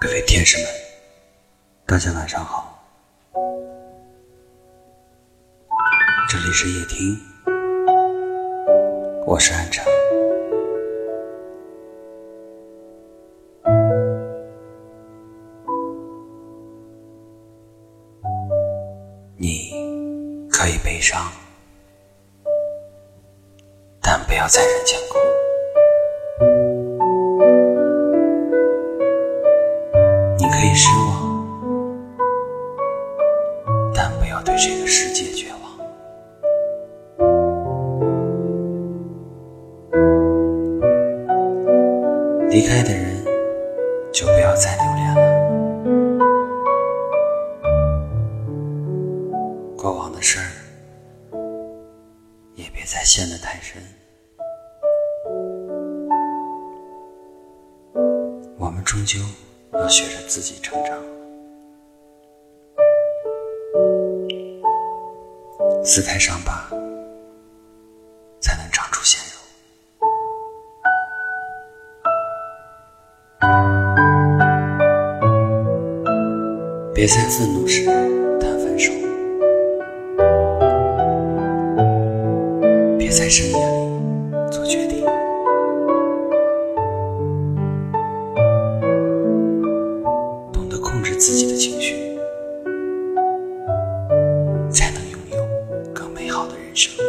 各位天使们，大家晚上好，这里是夜听，我是安城。你可以悲伤，但不要在人间哭。这个世界绝望。离开的人，就不要再留恋了。过往的事儿，也别再陷得太深。我们终究要学着自己成长，撕开伤疤，才能长出鲜肉。别在愤怒时谈分手，别在深夜里做决定。much.